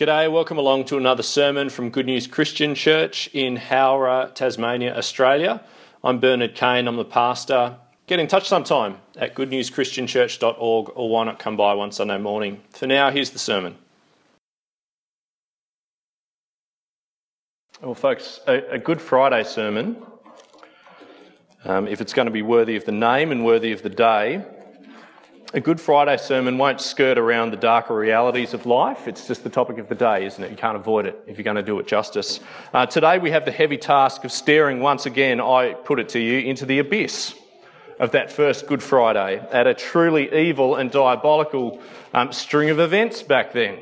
G'day, welcome along to another sermon from Good News Christian Church in Howrah, Tasmania, Australia. I'm Bernard Kane, I'm the pastor. Get in touch sometime at goodnewschristianchurch.org or why not come by one Sunday morning. For now, here's the sermon. Well, folks, a, a Good Friday sermon, um, if it's going to be worthy of the name and worthy of the day, a Good Friday sermon won't skirt around the darker realities of life. It's just the topic of the day, isn't it? You can't avoid it if you're going to do it justice. Uh, today we have the heavy task of staring once again, I put it to you, into the abyss of that first Good Friday at a truly evil and diabolical um, string of events back then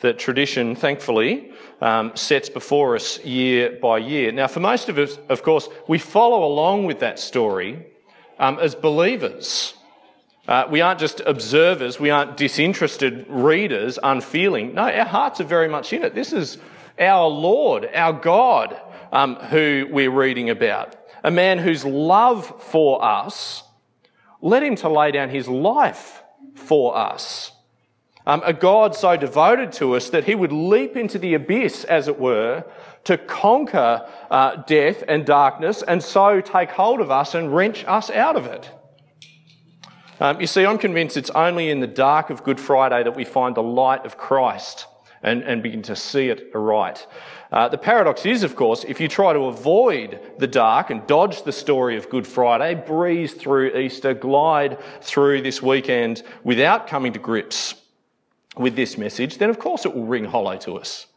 that tradition, thankfully, um, sets before us year by year. Now, for most of us, of course, we follow along with that story um, as believers. Uh, we aren't just observers, we aren't disinterested readers, unfeeling. No, our hearts are very much in it. This is our Lord, our God, um, who we're reading about. A man whose love for us led him to lay down his life for us. Um, a God so devoted to us that he would leap into the abyss, as it were, to conquer uh, death and darkness and so take hold of us and wrench us out of it. Um, you see, I'm convinced it's only in the dark of Good Friday that we find the light of Christ and, and begin to see it aright. Uh, the paradox is, of course, if you try to avoid the dark and dodge the story of Good Friday, breeze through Easter, glide through this weekend without coming to grips with this message, then of course it will ring hollow to us.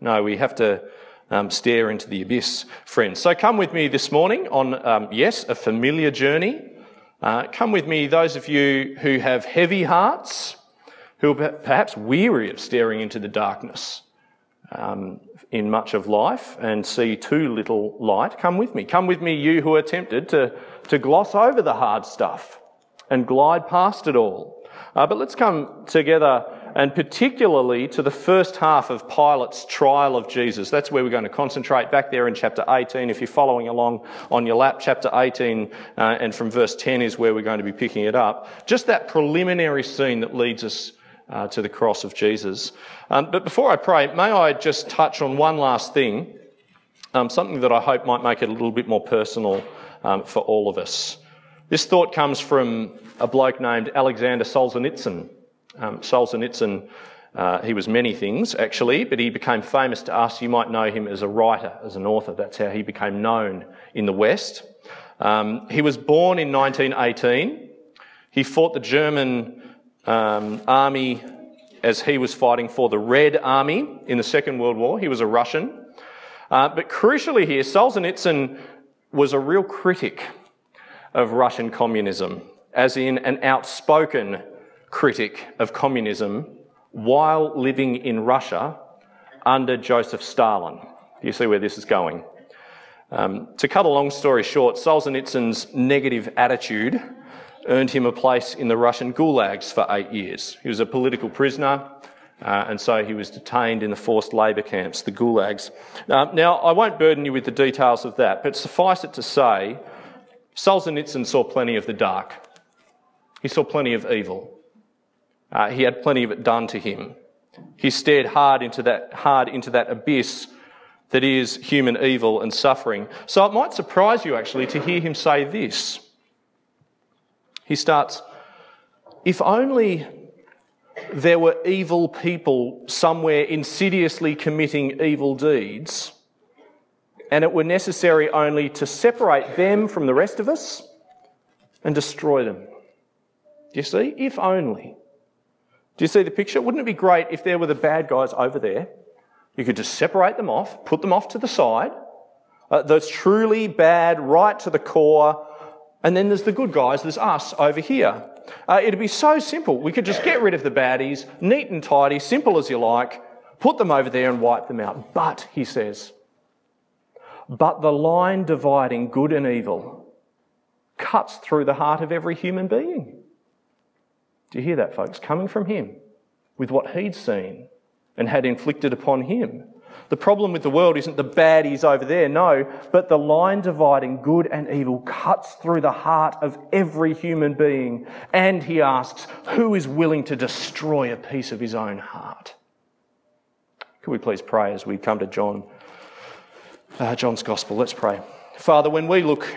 No, we have to um, stare into the abyss, friends. So come with me this morning on, um, yes, a familiar journey uh, come with me, those of you who have heavy hearts, who are perhaps weary of staring into the darkness um, in much of life and see too little light. Come with me. Come with me, you who are tempted to, to gloss over the hard stuff and glide past it all. Uh, but let's come together and particularly to the first half of Pilate's trial of Jesus. That's where we're going to concentrate back there in chapter 18. If you're following along on your lap, chapter 18 uh, and from verse 10 is where we're going to be picking it up. Just that preliminary scene that leads us uh, to the cross of Jesus. Um, but before I pray, may I just touch on one last thing, um, something that I hope might make it a little bit more personal um, for all of us. This thought comes from a bloke named Alexander Solzhenitsyn. Um, Solzhenitsyn, uh, he was many things actually, but he became famous to us. You might know him as a writer, as an author. That's how he became known in the West. Um, he was born in 1918. He fought the German um, army as he was fighting for the Red Army in the Second World War. He was a Russian. Uh, but crucially here, Solzhenitsyn was a real critic of Russian communism, as in an outspoken critic of communism while living in Russia under Joseph Stalin. You see where this is going. Um, to cut a long story short, Solzhenitsyn's negative attitude earned him a place in the Russian gulags for eight years. He was a political prisoner, uh, and so he was detained in the forced labour camps, the gulags. Uh, now, I won't burden you with the details of that, but suffice it to say, Solzhenitsyn saw plenty of the dark. He saw plenty of evil. Uh, he had plenty of it done to him. He stared hard into that, hard into that abyss that is human evil and suffering. So it might surprise you actually to hear him say this. He starts, if only there were evil people somewhere insidiously committing evil deeds, and it were necessary only to separate them from the rest of us and destroy them. You see? If only. Do you see the picture? Wouldn't it be great if there were the bad guys over there? You could just separate them off, put them off to the side. Uh, those truly bad, right to the core. And then there's the good guys, there's us over here. Uh, it'd be so simple. We could just get rid of the baddies, neat and tidy, simple as you like, put them over there and wipe them out. But, he says, but the line dividing good and evil cuts through the heart of every human being. Do you hear that, folks? Coming from him with what he'd seen and had inflicted upon him. The problem with the world isn't the baddies over there, no, but the line dividing good and evil cuts through the heart of every human being. And he asks, who is willing to destroy a piece of his own heart? Could we please pray as we come to John, uh, John's Gospel? Let's pray. Father, when we look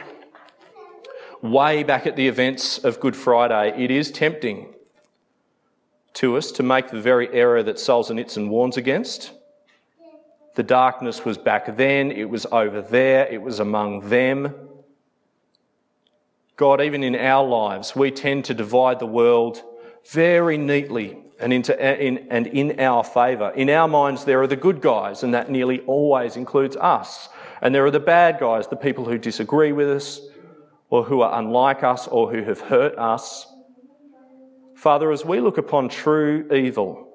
way back at the events of Good Friday, it is tempting to us to make the very error that Solzhenitsyn warns against. The darkness was back then, it was over there, it was among them. God, even in our lives, we tend to divide the world very neatly and, into, in, and in our favour. In our minds, there are the good guys, and that nearly always includes us. And there are the bad guys, the people who disagree with us, or who are unlike us, or who have hurt us. Father, as we look upon true evil,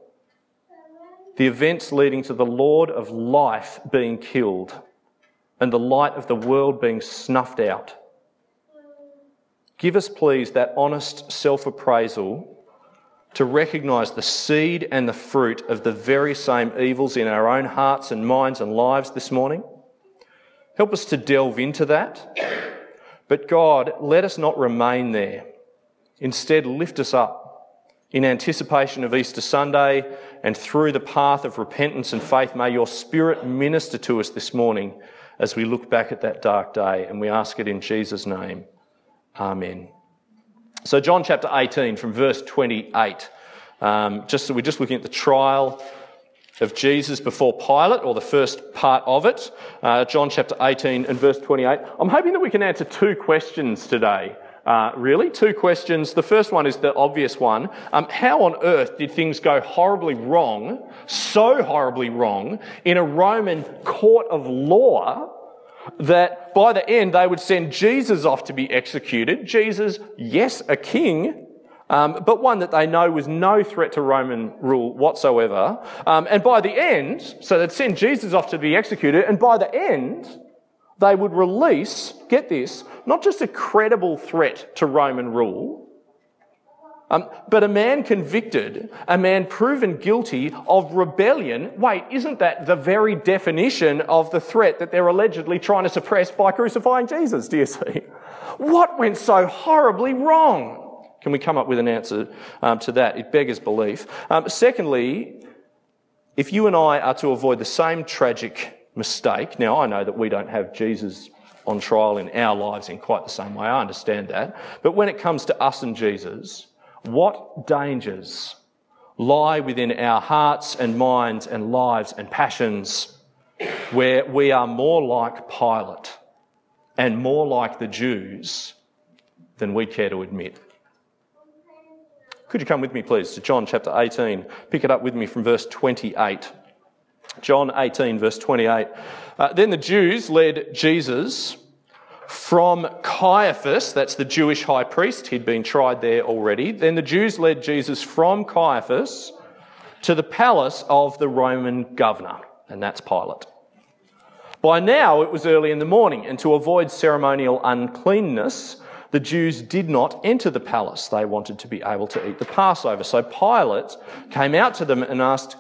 the events leading to the Lord of life being killed and the light of the world being snuffed out, give us, please, that honest self appraisal to recognise the seed and the fruit of the very same evils in our own hearts and minds and lives this morning. Help us to delve into that. But God, let us not remain there. Instead, lift us up in anticipation of Easter Sunday and through the path of repentance and faith. May your Spirit minister to us this morning as we look back at that dark day. And we ask it in Jesus' name. Amen. So, John chapter 18 from verse 28. Um, just so we're just looking at the trial of Jesus before Pilate, or the first part of it. Uh, John chapter 18 and verse 28. I'm hoping that we can answer two questions today. Uh, really, two questions. The first one is the obvious one. Um, how on earth did things go horribly wrong, so horribly wrong, in a Roman court of law that by the end they would send Jesus off to be executed. Jesus, yes, a king, um, but one that they know was no threat to Roman rule whatsoever. Um, and by the end, so they'd send Jesus off to be executed, and by the end, they would release, get this, not just a credible threat to Roman rule, um, but a man convicted, a man proven guilty of rebellion. Wait, isn't that the very definition of the threat that they're allegedly trying to suppress by crucifying Jesus? Do you see? What went so horribly wrong? Can we come up with an answer um, to that? It beggars belief. Um, secondly, if you and I are to avoid the same tragic mistake, now I know that we don't have Jesus on trial in our lives in quite the same way, I understand that, but when it comes to us and Jesus, what dangers lie within our hearts and minds and lives and passions where we are more like Pilate and more like the Jews than we care to admit? Could you come with me, please, to John chapter 18? Pick it up with me from verse 28. John 18, verse 28. Uh, then the Jews led Jesus from Caiaphas, that's the Jewish high priest, he'd been tried there already. Then the Jews led Jesus from Caiaphas to the palace of the Roman governor, and that's Pilate. By now it was early in the morning, and to avoid ceremonial uncleanness, the Jews did not enter the palace. They wanted to be able to eat the Passover. So Pilate came out to them and asked,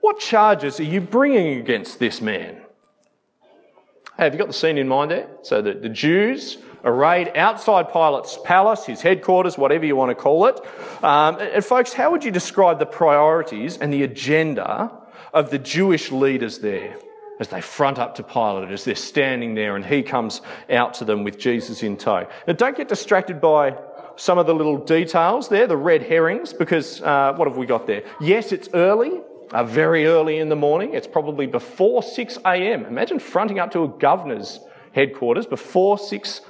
What charges are you bringing against this man? Hey, have you got the scene in mind there? So the, the Jews arrayed outside Pilate's palace, his headquarters, whatever you want to call it. Um, and folks, how would you describe the priorities and the agenda of the Jewish leaders there as they front up to Pilate, as they're standing there and he comes out to them with Jesus in tow? Now, don't get distracted by some of the little details there, the red herrings, because uh, what have we got there? Yes, it's early uh, very early in the morning. It's probably before 6 a.m. Imagine fronting up to a governor's headquarters before 6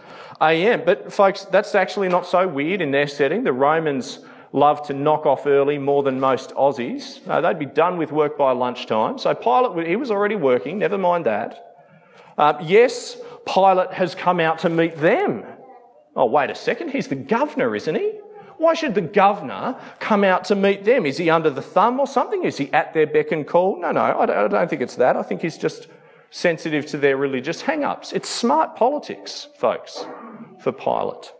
a.m. But, folks, that's actually not so weird in their setting. The Romans love to knock off early more than most Aussies. Uh, they'd be done with work by lunchtime. So Pilate, he was already working, never mind that. Uh, yes, Pilate has come out to meet them. Oh, wait a second, he's the governor, isn't he? Why should the governor come out to meet them? Is he under the thumb or something? Is he at their beck and call? No, no, I don't think it's that. I think he's just sensitive to their religious hang ups. It's smart politics, folks, for Pilate.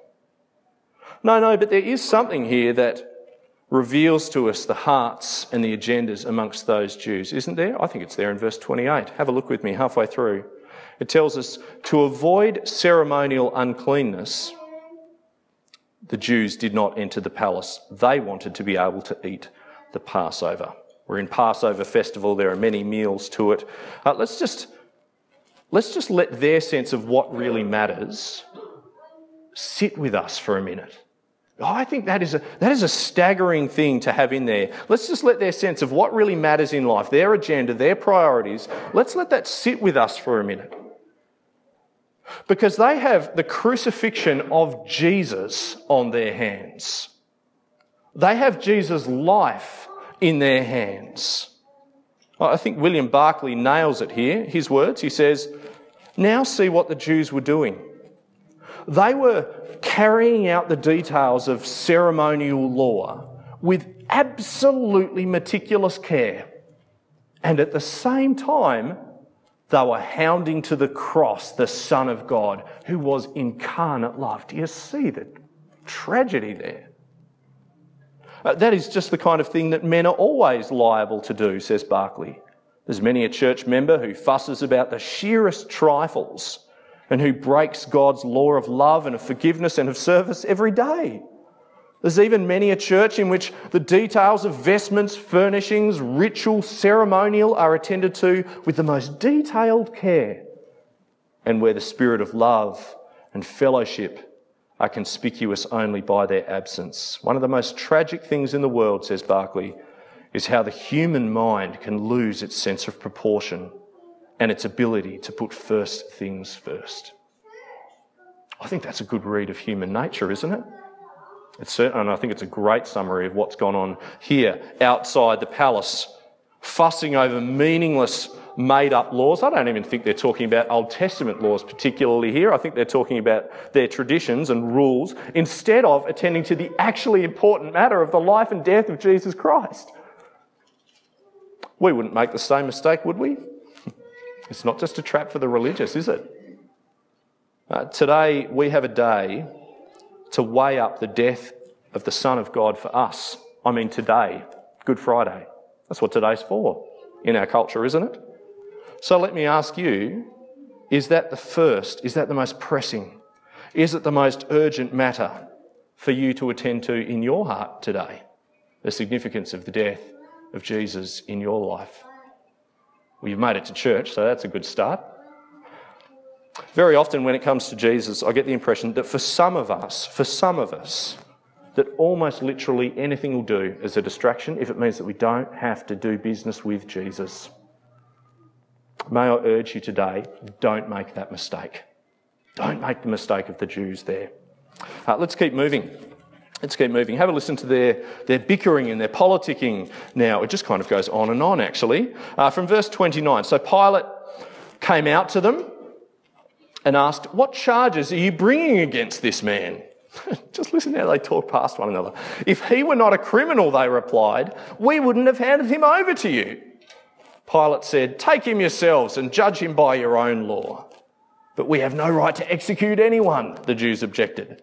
No, no, but there is something here that reveals to us the hearts and the agendas amongst those Jews, isn't there? I think it's there in verse 28. Have a look with me halfway through. It tells us to avoid ceremonial uncleanness, the Jews did not enter the palace. They wanted to be able to eat the Passover. We're in Passover festival, there are many meals to it. Uh, let's, just, let's just let their sense of what really matters sit with us for a minute. Oh, I think that is, a, that is a staggering thing to have in there. Let's just let their sense of what really matters in life, their agenda, their priorities, let's let that sit with us for a minute. Because they have the crucifixion of Jesus on their hands. They have Jesus' life in their hands. I think William Barclay nails it here. His words, he says, Now see what the Jews were doing. They were carrying out the details of ceremonial law with absolutely meticulous care. And at the same time, they were hounding to the cross the Son of God, who was incarnate love. Do you see the tragedy there? Uh, that is just the kind of thing that men are always liable to do, says Barclay. There's many a church member who fusses about the sheerest trifles and who breaks God's law of love and of forgiveness and of service every day. There's even many a church in which the details of vestments, furnishings, ritual, ceremonial are attended to with the most detailed care, and where the spirit of love and fellowship are conspicuous only by their absence. One of the most tragic things in the world, says Barclay, is how the human mind can lose its sense of proportion and its ability to put first things first. I think that's a good read of human nature, isn't it? And I think it's a great summary of what's gone on here outside the palace, fussing over meaningless made up laws. I don't even think they're talking about Old Testament laws particularly here. I think they're talking about their traditions and rules instead of attending to the actually important matter of the life and death of Jesus Christ. We wouldn't make the same mistake, would we? It's not just a trap for the religious, is it? Uh, today, we have a day to weigh up the death of the Son of God for us. I mean, today, Good Friday. That's what today's for in our culture, isn't it? So let me ask you is that the first, is that the most pressing? Is it the most urgent matter for you to attend to in your heart today? The significance of the death of Jesus in your life. Well, you've made it to church, so that's a good start. Very often, when it comes to Jesus, I get the impression that for some of us, for some of us, that almost literally anything will do as a distraction if it means that we don't have to do business with Jesus. May I urge you today, don't make that mistake. Don't make the mistake of the Jews there. Uh, let's keep moving. Let's keep moving. Have a listen to their, their bickering and their politicking now. It just kind of goes on and on, actually. Uh, from verse 29. So Pilate came out to them and asked, What charges are you bringing against this man? Just listen how they talk past one another. If he were not a criminal, they replied, we wouldn't have handed him over to you. Pilate said, Take him yourselves and judge him by your own law. But we have no right to execute anyone, the Jews objected.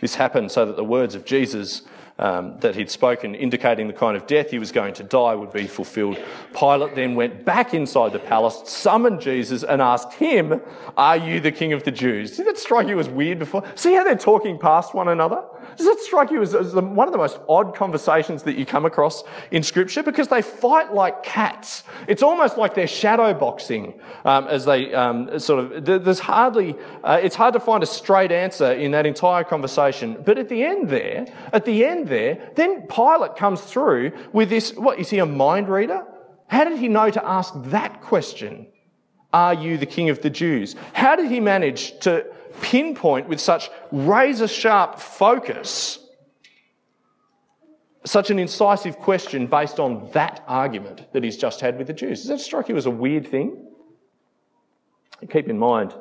This happened so that the words of Jesus um, that he'd spoken, indicating the kind of death he was going to die, would be fulfilled. Pilate then went back inside the palace, summoned Jesus, and asked him, Are you the king of the Jews? Did that strike you as weird before? See how they're talking past one another? Does that strike you as, as one of the most odd conversations that you come across in Scripture? Because they fight like cats. It's almost like they're shadow boxing um, as they um, sort of, there's hardly, uh, it's hard to find a straight answer in that entire conversation. But at the end there, at the end there, then Pilate comes through with this, what, is he a mind reader? How did he know to ask that question? Are you the king of the Jews? How did he manage to pinpoint with such razor sharp focus such an incisive question based on that argument that he's just had with the Jews? Does that strike you as a weird thing? Keep in mind,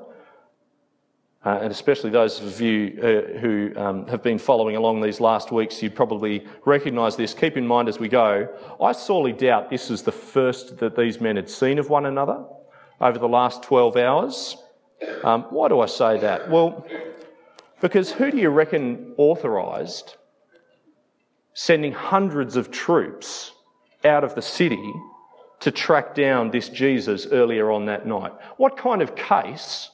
uh, and especially those of you uh, who um, have been following along these last weeks, you'd probably recognise this. Keep in mind as we go, I sorely doubt this is the first that these men had seen of one another over the last 12 hours. Um, why do I say that? Well, because who do you reckon authorised sending hundreds of troops out of the city to track down this Jesus earlier on that night? What kind of case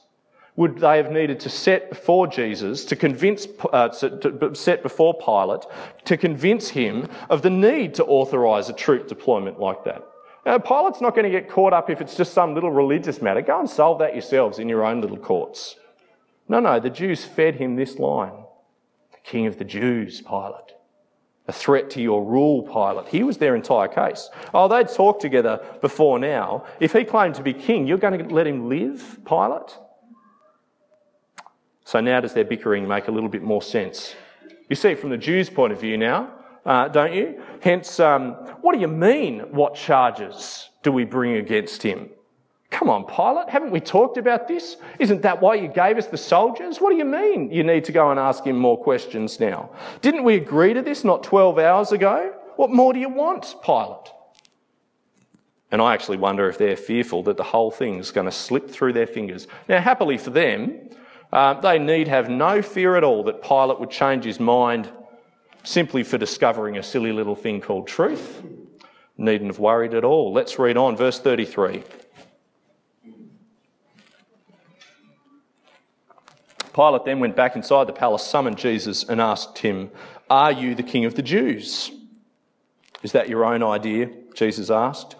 would they have needed to set before Jesus to convince, uh, to set before Pilate to convince him of the need to authorise a troop deployment like that? Now, Pilate's not going to get caught up if it's just some little religious matter. Go and solve that yourselves in your own little courts. No, no, the Jews fed him this line The King of the Jews, Pilate. A threat to your rule, Pilate. He was their entire case. Oh, they'd talked together before now. If he claimed to be king, you're going to let him live, Pilate? So now does their bickering make a little bit more sense? You see from the Jews' point of view now uh, don't you? Hence, um, what do you mean? What charges do we bring against him? Come on, Pilate, haven't we talked about this? Isn't that why you gave us the soldiers? What do you mean you need to go and ask him more questions now? Didn't we agree to this not 12 hours ago? What more do you want, Pilate? And I actually wonder if they're fearful that the whole thing's going to slip through their fingers. Now, happily for them, uh, they need have no fear at all that Pilate would change his mind simply for discovering a silly little thing called truth. Needn't have worried at all. Let's read on, verse 33. Pilate then went back inside the palace, summoned Jesus, and asked him, Are you the king of the Jews? Is that your own idea? Jesus asked.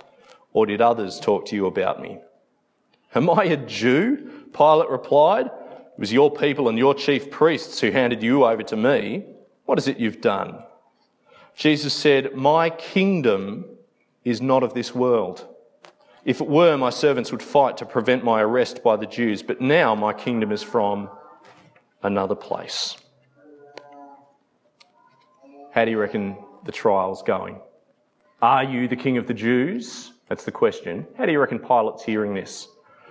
Or did others talk to you about me? Am I a Jew? Pilate replied. It was your people and your chief priests who handed you over to me. What is it you've done? Jesus said, My kingdom is not of this world. If it were, my servants would fight to prevent my arrest by the Jews, but now my kingdom is from another place. How do you reckon the trial's going? Are you the king of the Jews? That's the question. How do you reckon Pilate's hearing this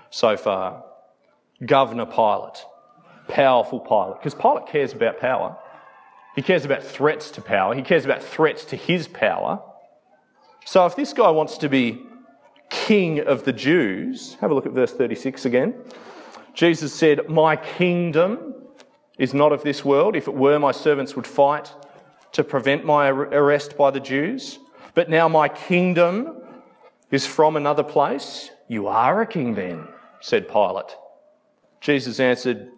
so far? Governor Pilate, powerful Pilate, because Pilate cares about power. He cares about threats to power. He cares about threats to his power. So if this guy wants to be king of the Jews, have a look at verse 36 again. Jesus said, My kingdom is not of this world. If it were, my servants would fight to prevent my arrest by the Jews. But now my kingdom is from another place. You are a king then, said Pilate. Jesus answered,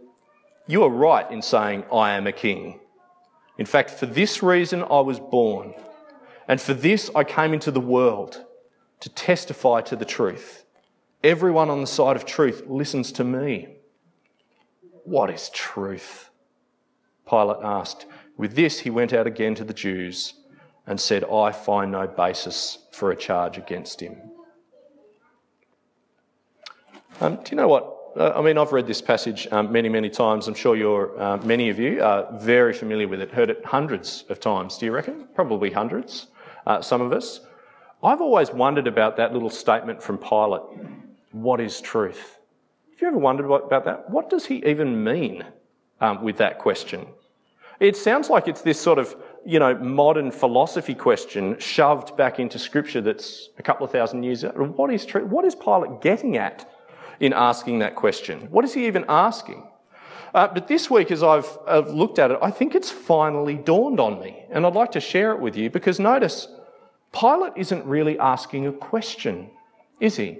You are right in saying, I am a king. In fact, for this reason I was born, and for this I came into the world to testify to the truth. Everyone on the side of truth listens to me. What is truth? Pilate asked. With this, he went out again to the Jews and said, I find no basis for a charge against him. Um, do you know what I mean, I've read this passage um, many, many times. I'm sure uh, many of you are very familiar with it, heard it hundreds of times, do you reckon? Probably hundreds, uh, some of us. I've always wondered about that little statement from Pilate what is truth? Have you ever wondered about that? What does he even mean um, with that question? It sounds like it's this sort of, you know, modern philosophy question shoved back into scripture that's a couple of thousand years. What is truth? What is Pilate getting at in asking that question. What is he even asking? Uh, but this week, as I've, I've looked at it, I think it's finally dawned on me. And I'd like to share it with you because notice, Pilate isn't really asking a question, is he?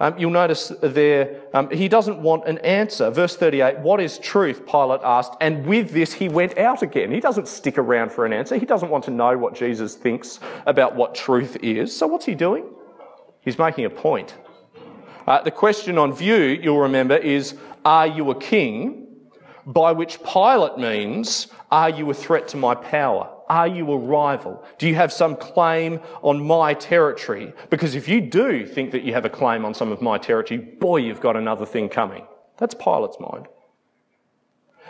Um, you'll notice there, um, he doesn't want an answer. Verse 38, what is truth? Pilate asked, and with this he went out again. He doesn't stick around for an answer. He doesn't want to know what Jesus thinks about what truth is. So what's he doing? He's making a point. Uh, the question on view, you'll remember, is Are you a king? By which Pilate means, Are you a threat to my power? Are you a rival? Do you have some claim on my territory? Because if you do think that you have a claim on some of my territory, boy, you've got another thing coming. That's Pilate's mind.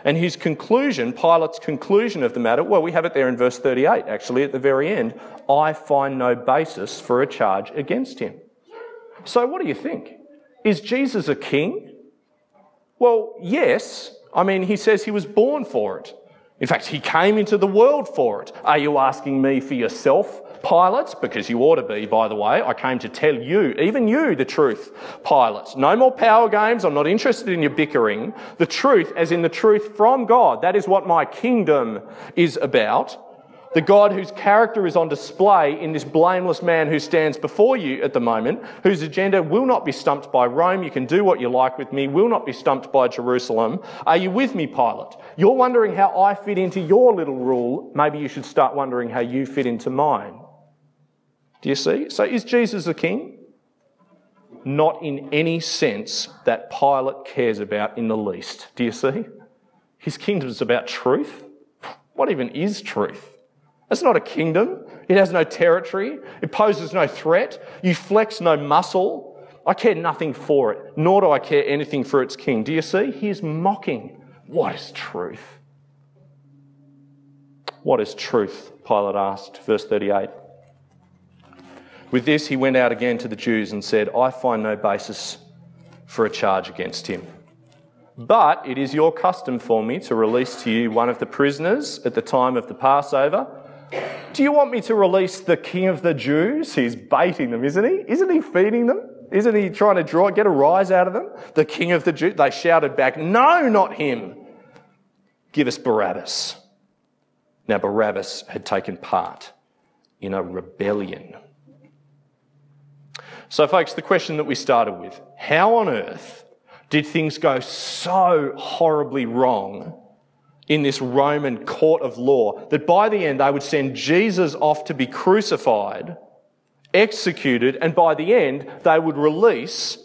And his conclusion, Pilate's conclusion of the matter, well, we have it there in verse 38, actually, at the very end. I find no basis for a charge against him. So, what do you think? Is Jesus a king? Well, yes. I mean, he says he was born for it. In fact, he came into the world for it. Are you asking me for yourself, Pilate? Because you ought to be, by the way. I came to tell you, even you, the truth, Pilate. No more power games. I'm not interested in your bickering. The truth, as in the truth from God. That is what my kingdom is about. The God whose character is on display in this blameless man who stands before you at the moment, whose agenda will not be stumped by Rome, you can do what you like with me, will not be stumped by Jerusalem. Are you with me, Pilate? You're wondering how I fit into your little rule. Maybe you should start wondering how you fit into mine. Do you see? So is Jesus a king? Not in any sense that Pilate cares about in the least. Do you see? His kingdom is about truth. What even is truth? It's not a kingdom. It has no territory. It poses no threat. You flex no muscle. I care nothing for it, nor do I care anything for its king. Do you see? He is mocking. What is truth? What is truth? Pilate asked, verse 38. With this, he went out again to the Jews and said, I find no basis for a charge against him. But it is your custom for me to release to you one of the prisoners at the time of the Passover. Do you want me to release the king of the Jews? He's baiting them, isn't he? Isn't he feeding them? Isn't he trying to draw, get a rise out of them? The king of the Jews. They shouted back, No, not him. Give us Barabbas. Now, Barabbas had taken part in a rebellion. So, folks, the question that we started with how on earth did things go so horribly wrong in this Roman court of law that by the end they would send Jesus off to be crucified, executed, and by the end they would release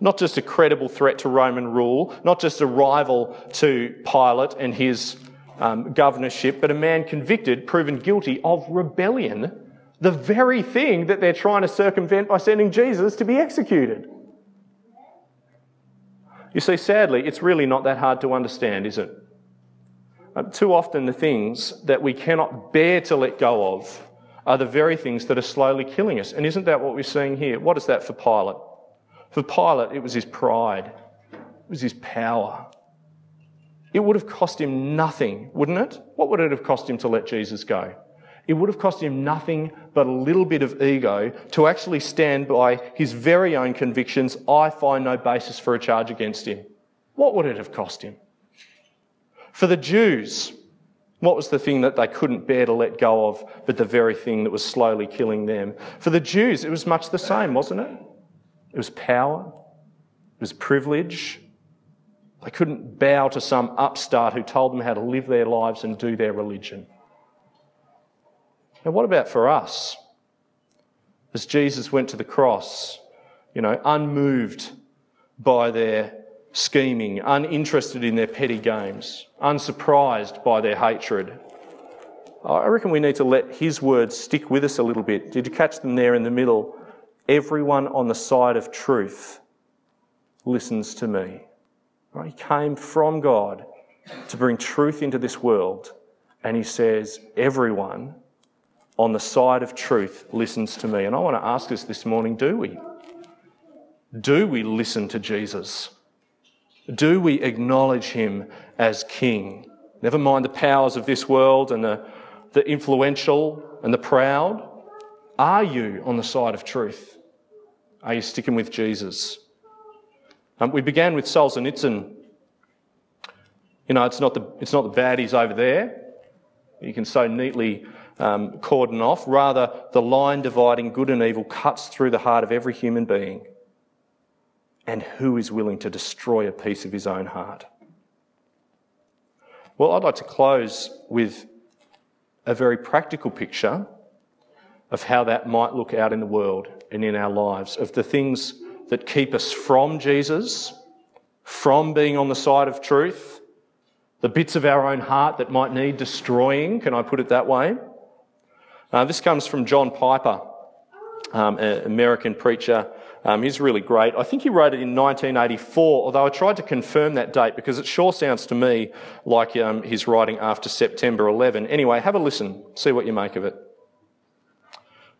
not just a credible threat to Roman rule, not just a rival to Pilate and his um, governorship, but a man convicted, proven guilty of rebellion, the very thing that they're trying to circumvent by sending Jesus to be executed. You see, sadly, it's really not that hard to understand, is it? Uh, too often, the things that we cannot bear to let go of are the very things that are slowly killing us. And isn't that what we're seeing here? What is that for Pilate? For Pilate, it was his pride, it was his power. It would have cost him nothing, wouldn't it? What would it have cost him to let Jesus go? It would have cost him nothing but a little bit of ego to actually stand by his very own convictions. I find no basis for a charge against him. What would it have cost him? For the Jews, what was the thing that they couldn't bear to let go of, but the very thing that was slowly killing them? For the Jews, it was much the same, wasn't it? It was power, it was privilege. They couldn't bow to some upstart who told them how to live their lives and do their religion. Now, what about for us? As Jesus went to the cross, you know, unmoved by their scheming, uninterested in their petty games, unsurprised by their hatred. I reckon we need to let his words stick with us a little bit. Did you catch them there in the middle? Everyone on the side of truth listens to me. He came from God to bring truth into this world, and he says, Everyone on the side of truth listens to me. And I want to ask us this morning do we? Do we listen to Jesus? Do we acknowledge him as king? Never mind the powers of this world and the, the influential and the proud. Are you on the side of truth? Are you sticking with Jesus? Um, we began with Solzhenitsyn. You know, it's not, the, it's not the baddies over there. You can so neatly um, cordon off. Rather, the line dividing good and evil cuts through the heart of every human being and who is willing to destroy a piece of his own heart? Well, I'd like to close with a very practical picture of how that might look out in the world and in our lives, of the things that keep us from Jesus, from being on the side of truth, the bits of our own heart that might need destroying, can I put it that way? Uh, this comes from John Piper, um, an American preacher um, he's really great. I think he wrote it in 1984, although I tried to confirm that date because it sure sounds to me like um, he's writing after September 11. Anyway, have a listen, see what you make of it.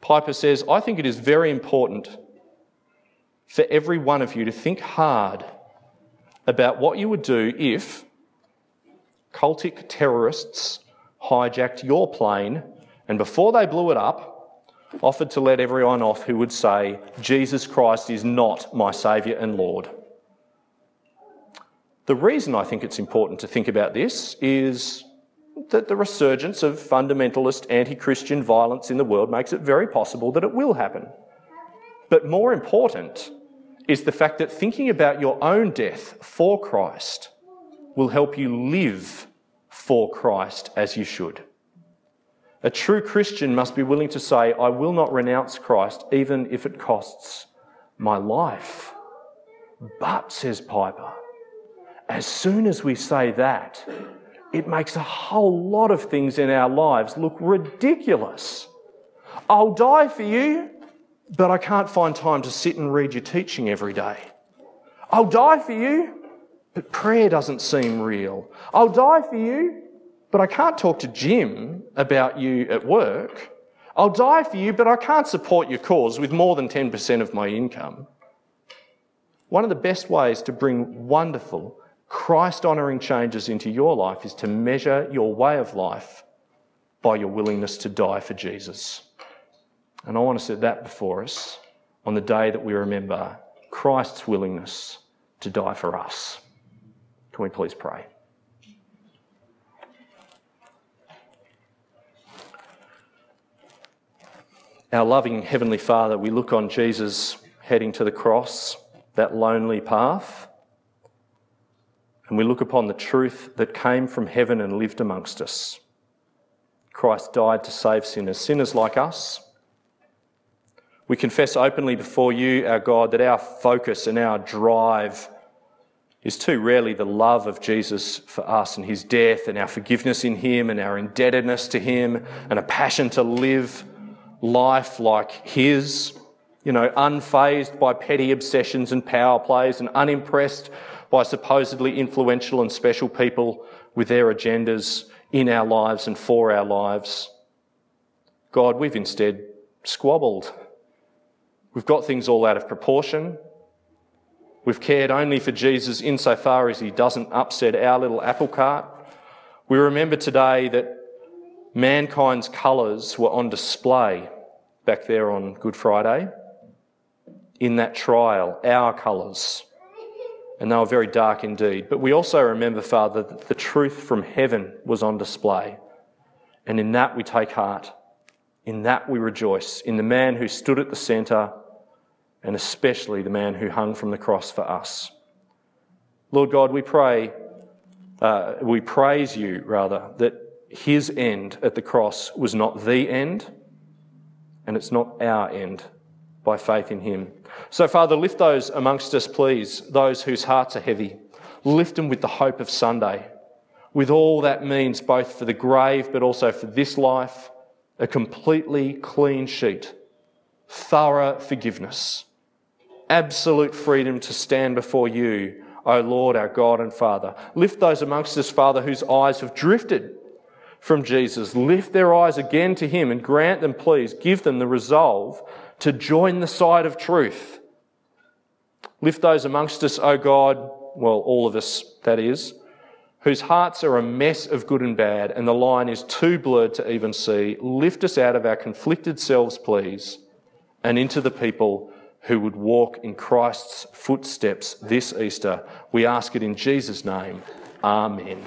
Piper says, I think it is very important for every one of you to think hard about what you would do if cultic terrorists hijacked your plane and before they blew it up, offered to let everyone off who would say, Jesus Christ is not my Saviour and Lord. The reason I think it's important to think about this is that the resurgence of fundamentalist anti Christian violence in the world makes it very possible that it will happen. But more important is the fact that thinking about your own death for Christ will help you live for Christ as you should. A true Christian must be willing to say, I will not renounce Christ even if it costs my life. But, says Piper, as soon as we say that, it makes a whole lot of things in our lives look ridiculous. I'll die for you, but I can't find time to sit and read your teaching every day. I'll die for you, but prayer doesn't seem real. I'll die for you, but I can't talk to Jim about you at work. I'll die for you, but I can't support your cause with more than 10% of my income. One of the best ways to bring wonderful, Christ honouring changes into your life is to measure your way of life by your willingness to die for Jesus. And I want to set that before us on the day that we remember Christ's willingness to die for us. Can we please pray? Our loving Heavenly Father, we look on Jesus heading to the cross, that lonely path, and we look upon the truth that came from heaven and lived amongst us. Christ died to save sinners, sinners like us. We confess openly before you, our God, that our focus and our drive is too rarely the love of Jesus for us and his death and our forgiveness in him and our indebtedness to him and a passion to live life like his, you know, unfazed by petty obsessions and power plays and unimpressed by supposedly influential and special people with their agendas in our lives and for our lives. God, we've instead squabbled. We've got things all out of proportion. We've cared only for Jesus insofar as he doesn't upset our little apple cart. We remember today that mankind's colours were on display back there on Good Friday. In that trial, our colours. And they were very dark indeed. But we also remember, Father, that the truth from heaven was on display. And in that we take heart. In that we rejoice. In the man who stood at the centre, and especially the man who hung from the cross for us. Lord God, we pray, uh, we praise you, rather, that his end at the cross was not the end, and it's not our end by faith in him. So, Father, lift those amongst us, please, those whose hearts are heavy. Lift them with the hope of Sunday, with all that means both for the grave but also for this life, a completely clean sheet, thorough forgiveness, absolute freedom to stand before you, O Lord, our God and Father. Lift those amongst us, Father, whose eyes have drifted from Jesus, lift their eyes again to Him and grant them, please, give them the resolve to join the side of truth. Lift those amongst us, O God, well, all of us, that is, whose hearts are a mess of good and bad and the line is too blurred to even see. Lift us out of our conflicted selves, please, and into the people who would walk in Christ's footsteps this Easter. We ask it in Jesus' name. Amen.